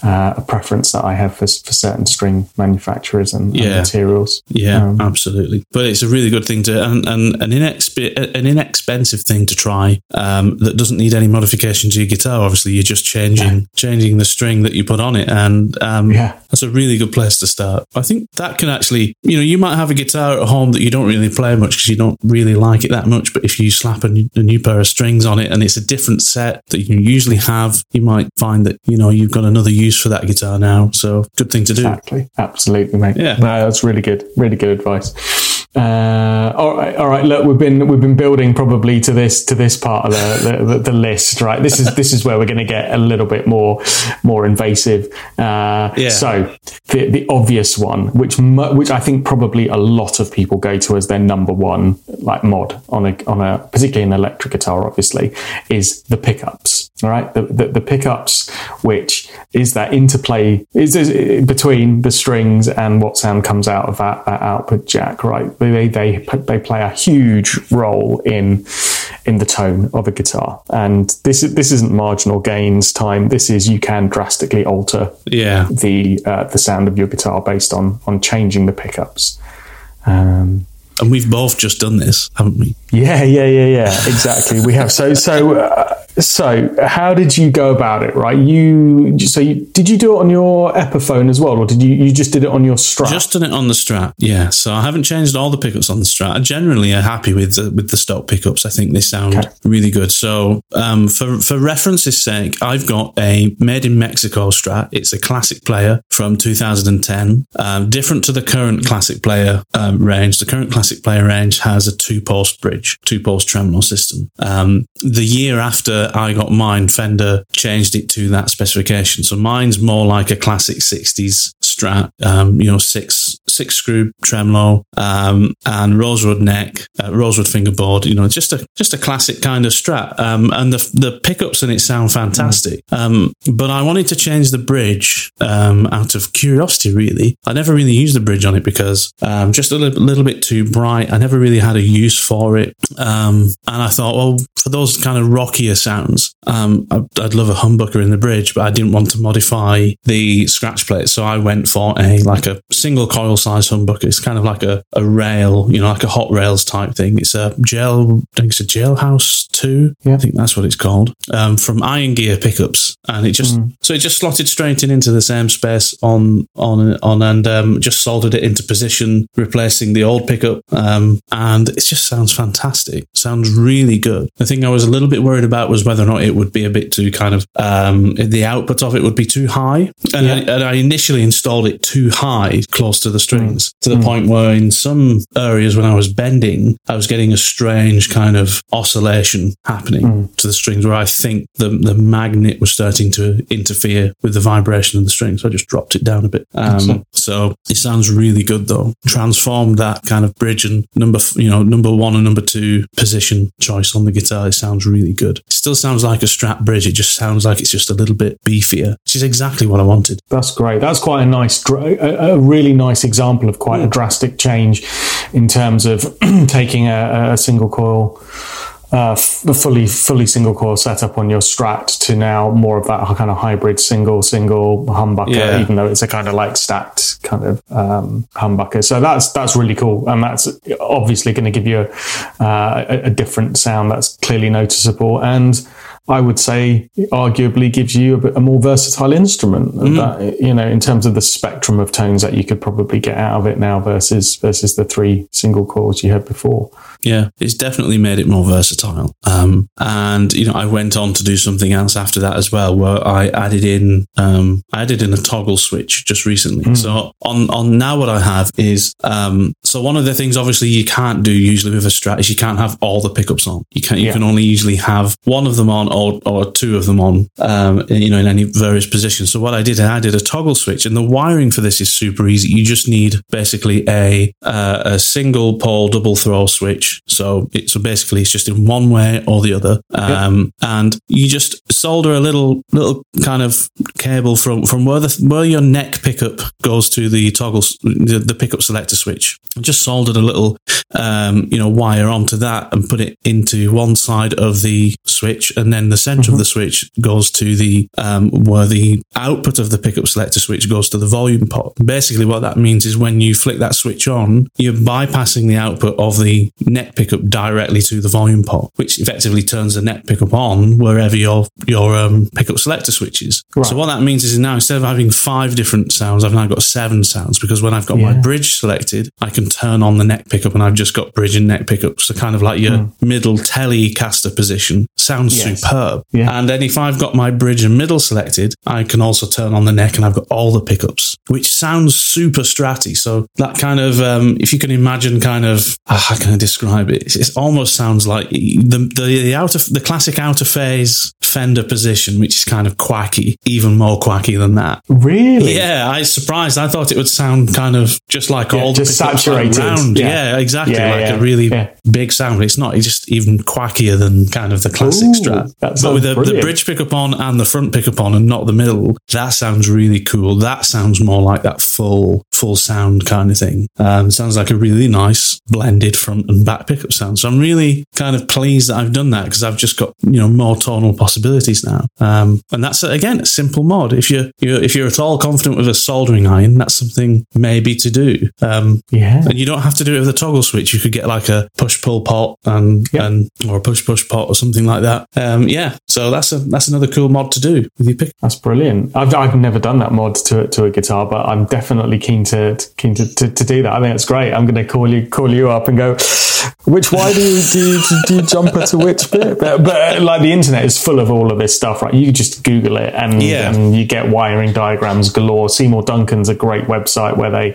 S1: Uh, a preference that I have for, for certain string manufacturers and, and materials.
S2: Yeah,
S1: Um,
S2: absolutely. But it's a really good thing to and, and an inexpe- an inexpensive thing to try um, that doesn't need any modification to your guitar. Obviously, you're just changing changing the string that you put on it, and um,
S1: Yeah.
S2: that's a really good place to start. I think that can actually, you know, you might have a guitar at home that you don't really play much because you don't really like it that much. But if you slap a new, a new pair of strings on it and it's a different set that you usually have, you might find that you know you've got another use for that guitar now. So good thing to do.
S1: Exactly. Absolutely, mate.
S2: Yeah.
S1: No, that's really good. Really good advice. Uh, all right, all right. Look, we've been we've been building probably to this to this part of the the, the, list, right? This is this is where we're going to get a little bit more more invasive. Uh,
S2: Yeah.
S1: So the the obvious one, which which I think probably a lot of people go to as their number one like mod on a on a particularly an electric guitar, obviously, is the pickups. All right, the the, the pickups, which is that interplay is, is between the strings and what sound comes out of that, that output jack. Right, they they they play a huge role in in the tone of a guitar, and this is this isn't marginal gains time. This is you can drastically alter
S2: Yeah.
S1: the uh, the sound of your guitar based on on changing the pickups. Um,
S2: And we've both just done this, haven't we?
S1: yeah, yeah, yeah, yeah. Exactly. We have. So, so, uh, so, how did you go about it? Right. You. So, you, did you do it on your Epiphone as well, or did you? You just did it on your Strat?
S2: Just done it on the Strat, yeah. So I haven't changed all the pickups on the Strat. I generally are happy with the with the stock pickups. I think they sound
S1: Okay.
S2: really good. So um, for for reference's sake, I've got a made in Mexico Strat. It's a classic player from 2010, um, different to the current classic player um, range. The current classic player range has a two post bridge, two post tremolo system. Um, the year after I got mine, Fender changed it to that specification. So mine's more like a classic 60s Strat, um, you know, six six screw tremolo um, and rosewood neck, uh, rosewood fingerboard. You know, just a just a classic kind of Strat. Um, and the the pickups in it sound fantastic. Um, but I wanted to change the bridge um, out of curiosity. Really, I never really used the bridge on it because um, just a little, little bit too bright. I never really had a use for it. Um, and I thought, well, for those kind of rockier sounds, um, I'd, I'd love a humbucker in the bridge, but I didn't want to modify the scratch plate, so I went for a like a single coil size humbucker. It's kind of like a, a rail, you know, like a hot rails type thing. It's a gel, I think it's a jailhouse two.
S1: Yeah.
S2: I think that's what it's called. Um, from Iron Gear pickups, and it just so it just slotted straight in into the same space on on on, and um, just soldered it into position, replacing the old pickup. Um, and it just sounds fantastic. Sounds really good. The thing I was a little bit worried about was whether or not it would be a bit too kind of um, the output of it would be too high, and, I, and I initially installed it too high, close to the strings, to the point where in some areas when I was bending, I was getting a strange kind of oscillation happening to the strings, where I think the the magnet was starting to interfere with the vibration of the strings. So I just dropped it down a bit. Um, so it sounds really good though. Transformed that kind of bridge and number, you know, number one and number two position choice on the guitar. It sounds really good. It still sounds like a Strat bridge. It just sounds like it's just a little bit beefier, which is exactly what I wanted.
S1: That's great. That's quite a nice, a, a really nice example of quite a mm. drastic change in terms of taking a, a single coil, uh, f- fully fully single coil setup on your Strat to now more of that kind of hybrid single single humbucker,
S2: Yeah.
S1: even though it's a kind of like stacked kind of um, humbucker. So that's that's really cool, and that's obviously going to give you a, uh, a, a different sound that's clearly noticeable and. I would say arguably gives you a, bit, a more versatile instrument. Mm. That, you know, in terms of the spectrum of tones that you could probably get out of it now versus versus the three single chords you had before.
S2: Yeah, it's definitely made it more versatile. Um, and you know, I went on to do something else after that as well, where I added in um, I added in a toggle switch just recently. Mm. So on on now, what I have is um, so one of the things obviously you can't do usually with a strat is you can't have all the pickups on. You can you yeah. can only usually have one of them on or or two of them on. Um, you know, in any various positions. So what I did, I did a toggle switch, and the wiring for this is super easy. You just need basically a uh, a single pole double throw switch so it, so basically, it's just in one way or the other, um, yep. and you just solder a little little kind of cable from from where the where your neck pickup goes to the toggle the, the pickup selector switch. Just soldered a little um, you know wire onto that and put it into one side of the switch, and then the center mm-hmm. of the switch goes to the um, where the output of the pickup selector switch goes to the volume pot. Basically, what that means is when you flick that switch on, you're bypassing the output of the neck pickup directly to the volume pot, which effectively turns the neck pickup on wherever your your um, pickup selector switch is. Right. So what that means is now instead of having five different sounds, I've now got seven sounds because when I've got yeah. my bridge selected, I can turn on the neck pickup and I've just got bridge and neck pickups. So kind of like your mm. middle telecaster position. Sounds yes. superb. Yeah. And then if I've got my bridge and middle selected, I can also turn on the neck and I've got all the pickups, which sounds super stratty. So that kind of, um, if you can imagine kind of, uh, how can I describe it? It almost sounds like the, the, the outer, the classic outer phase Fender position, which is kind of quacky, even more quacky than that.
S1: Really?
S2: Yeah, I was surprised. I thought it would sound kind of just like yeah, all the
S1: just saturated.
S2: Around. Yeah. yeah exactly. Yeah, like a really big sound. It's not. It's just even quackier than kind of the classic Ooh, strat. But with the, the, bridge pickup on and the front pickup on and not the middle, that sounds really cool. That sounds more like that full full sound kind of thing. Um, sounds like a really nice blended front and back pickup sound. So I'm really kind of pleased that I've done that because I've just got you know more tonal possibilities now. Um, and that's again a simple mod. If you're, you're, if you're at all confident with a soldering iron, that's something maybe to do. Um, yeah, and you don't have to do it with a toggle switch. You could get like a push pull pot and yep. and or a push push pot or something like that. Um, yeah, so that's a that's another cool mod to do with your pick.
S1: That's brilliant. I've, I've never done that mod to to a guitar, but I'm definitely keen to keen to, to, to do that. I think it's great. I'm going to call you call you up and go. Which why do you do you, do you jumper to which bit? But, but like the internet is full of all of this stuff, right? You just Google it and, yeah. and you get wiring diagrams galore. Seymour Duncan's a great website where they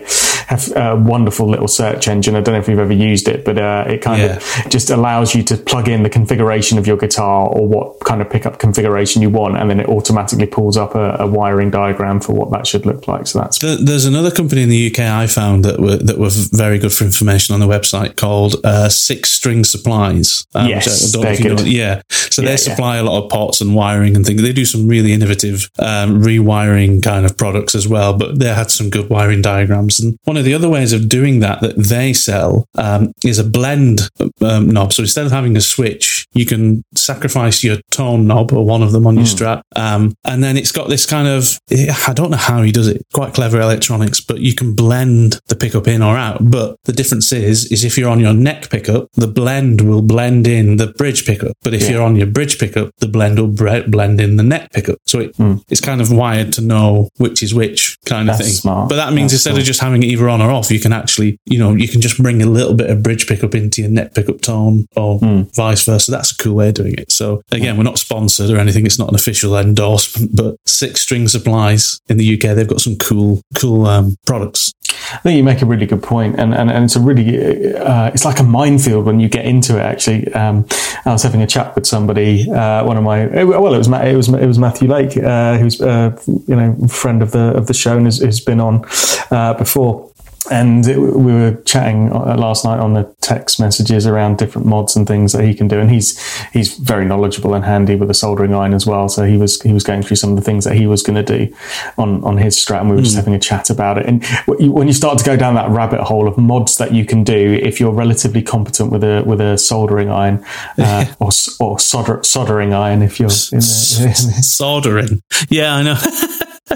S1: have a wonderful little search engine. I don't know if you've ever used it, but uh, it kind yeah. of just allows you to plug in the configuration of your guitar or what kind of pickup configuration you want, and then it automatically pulls up a, a wiring diagram for what that should look like. So that's
S2: there's another company in the UK I found that were that were very good for information on the website called uh, Six String Supplies.
S1: Um, yes, they're
S2: good. Know, yeah, so yeah, they supply yeah. a lot of pots and wiring and things. They do some really innovative um, rewiring kind of products as well, but they had some good wiring diagrams. And one of the other ways of doing that that they sell um, is a blend um, knob. So instead of having a switch, you can sacrifice your tone knob or one of them on your mm. strat, um, and then it's got this kind of I don't know how he does it. Quite clever electronics, but you can blend the pickup in or out. But the difference is, is if you're on your neck pickup, the blend will blend in the bridge pickup. But if yeah. you're on your bridge pickup, the blend will blend in the neck pickup. So it, mm. it's kind of wired to know which is which kind of
S1: That's
S2: thing.
S1: Smart.
S2: But that means
S1: That's
S2: instead cool. of just having it either on or off, you can actually, you know, you can just bring a little bit of bridge pickup into your neck pickup tone or mm. vice versa. That's a cool way of doing it. So again, we're not sponsored or anything. It's not an official endorsement, but Six String Supplies in the UK, they've got some cool, cool um, products.
S1: I think you make a really good point, and and, and it's a really uh, it's like a minefield when you get into it. Actually, um, I was having a chat with somebody, uh, one of my well, it was it was it was Matthew Lake, uh, who's uh, you know friend of the of the show and has, has been on uh, before and it, we were chatting uh, last night on the text messages around different mods and things that he can do. And he's he's very knowledgeable and handy with a soldering iron as well. So he was he was going through some of the things that he was going to do on on his strat and we were just hmm. having a chat about it. And when you start to go down that rabbit hole of mods that you can do if you're relatively competent with a with a soldering iron uh, or or solder, soldering iron if you're in the,
S2: soldering. Yeah i know.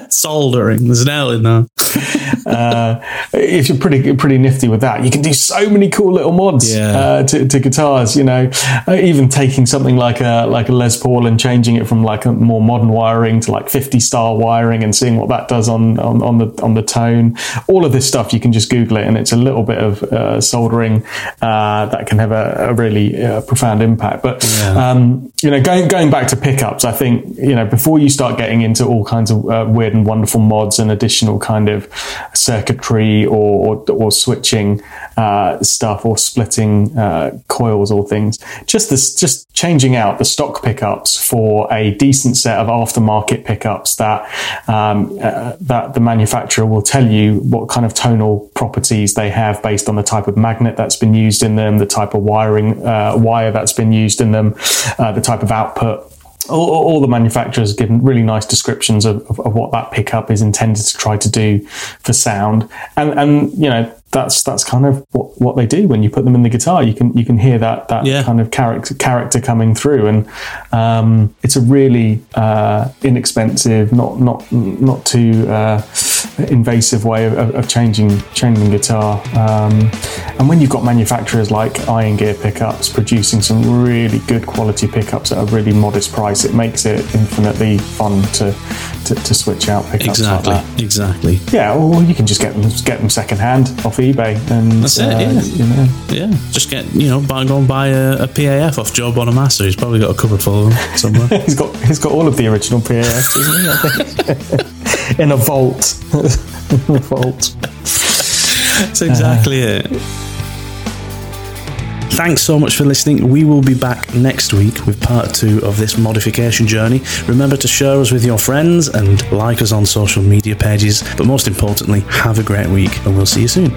S2: Soldering. There's an L in there
S1: uh, if you're pretty pretty nifty with that, you can do so many cool little mods
S2: Yeah.
S1: uh, to, to guitars. You know, uh, even taking something like a like a Les Paul and changing it from like a more modern wiring to like 50 style wiring and seeing what that does on on, on the on the tone. All of this stuff you can just Google it, and it's a little bit of uh, soldering uh, that can have a, a really uh, profound impact. But
S2: Yeah.
S1: um, you know, going going back to pickups, I think you know before you start getting into all kinds of uh, weird and wonderful mods and additional kind of circuitry or or, or switching uh, stuff or splitting uh, coils or things, just this just changing out the stock pickups for a decent set of aftermarket pickups that um, uh, that the manufacturer will tell you what kind of tonal properties they have based on the type of magnet that's been used in them, the type of wiring uh, wire that's been used in them, uh, the type of output. All, all the manufacturers give really nice descriptions of, of, of what that pickup is intended to try to do for sound, and and you know that's that's kind of what, what they do when you put them in the guitar. You can you can hear that that
S2: Yeah.
S1: kind of character character coming through, and um, it's a really uh, inexpensive, not not not too uh, invasive way of, of changing changing guitar. Um, and when you've got manufacturers like Iron Gear pickups producing some really good quality pickups at a really modest price, it makes it infinitely fun to to, to switch out pickups
S2: Exactly.
S1: like.
S2: Exactly.
S1: Yeah, or you can just get them get them second hand off eBay, and
S2: That's it,
S1: uh,
S2: yeah.
S1: you know.
S2: Yeah. Just get you know, buy, go and buy a, a PAF off Joe Bonamassa. He's probably got a cupboard full of them somewhere.
S1: He's got he's got all of the original PAFs, doesn't he? I think? In a vault. In a vault.
S2: That's exactly it. Thanks so much for listening. We will be back next week with part two of this modification journey. Remember to share us with your friends and like us on social media pages. But most importantly, have a great week and we'll see you soon.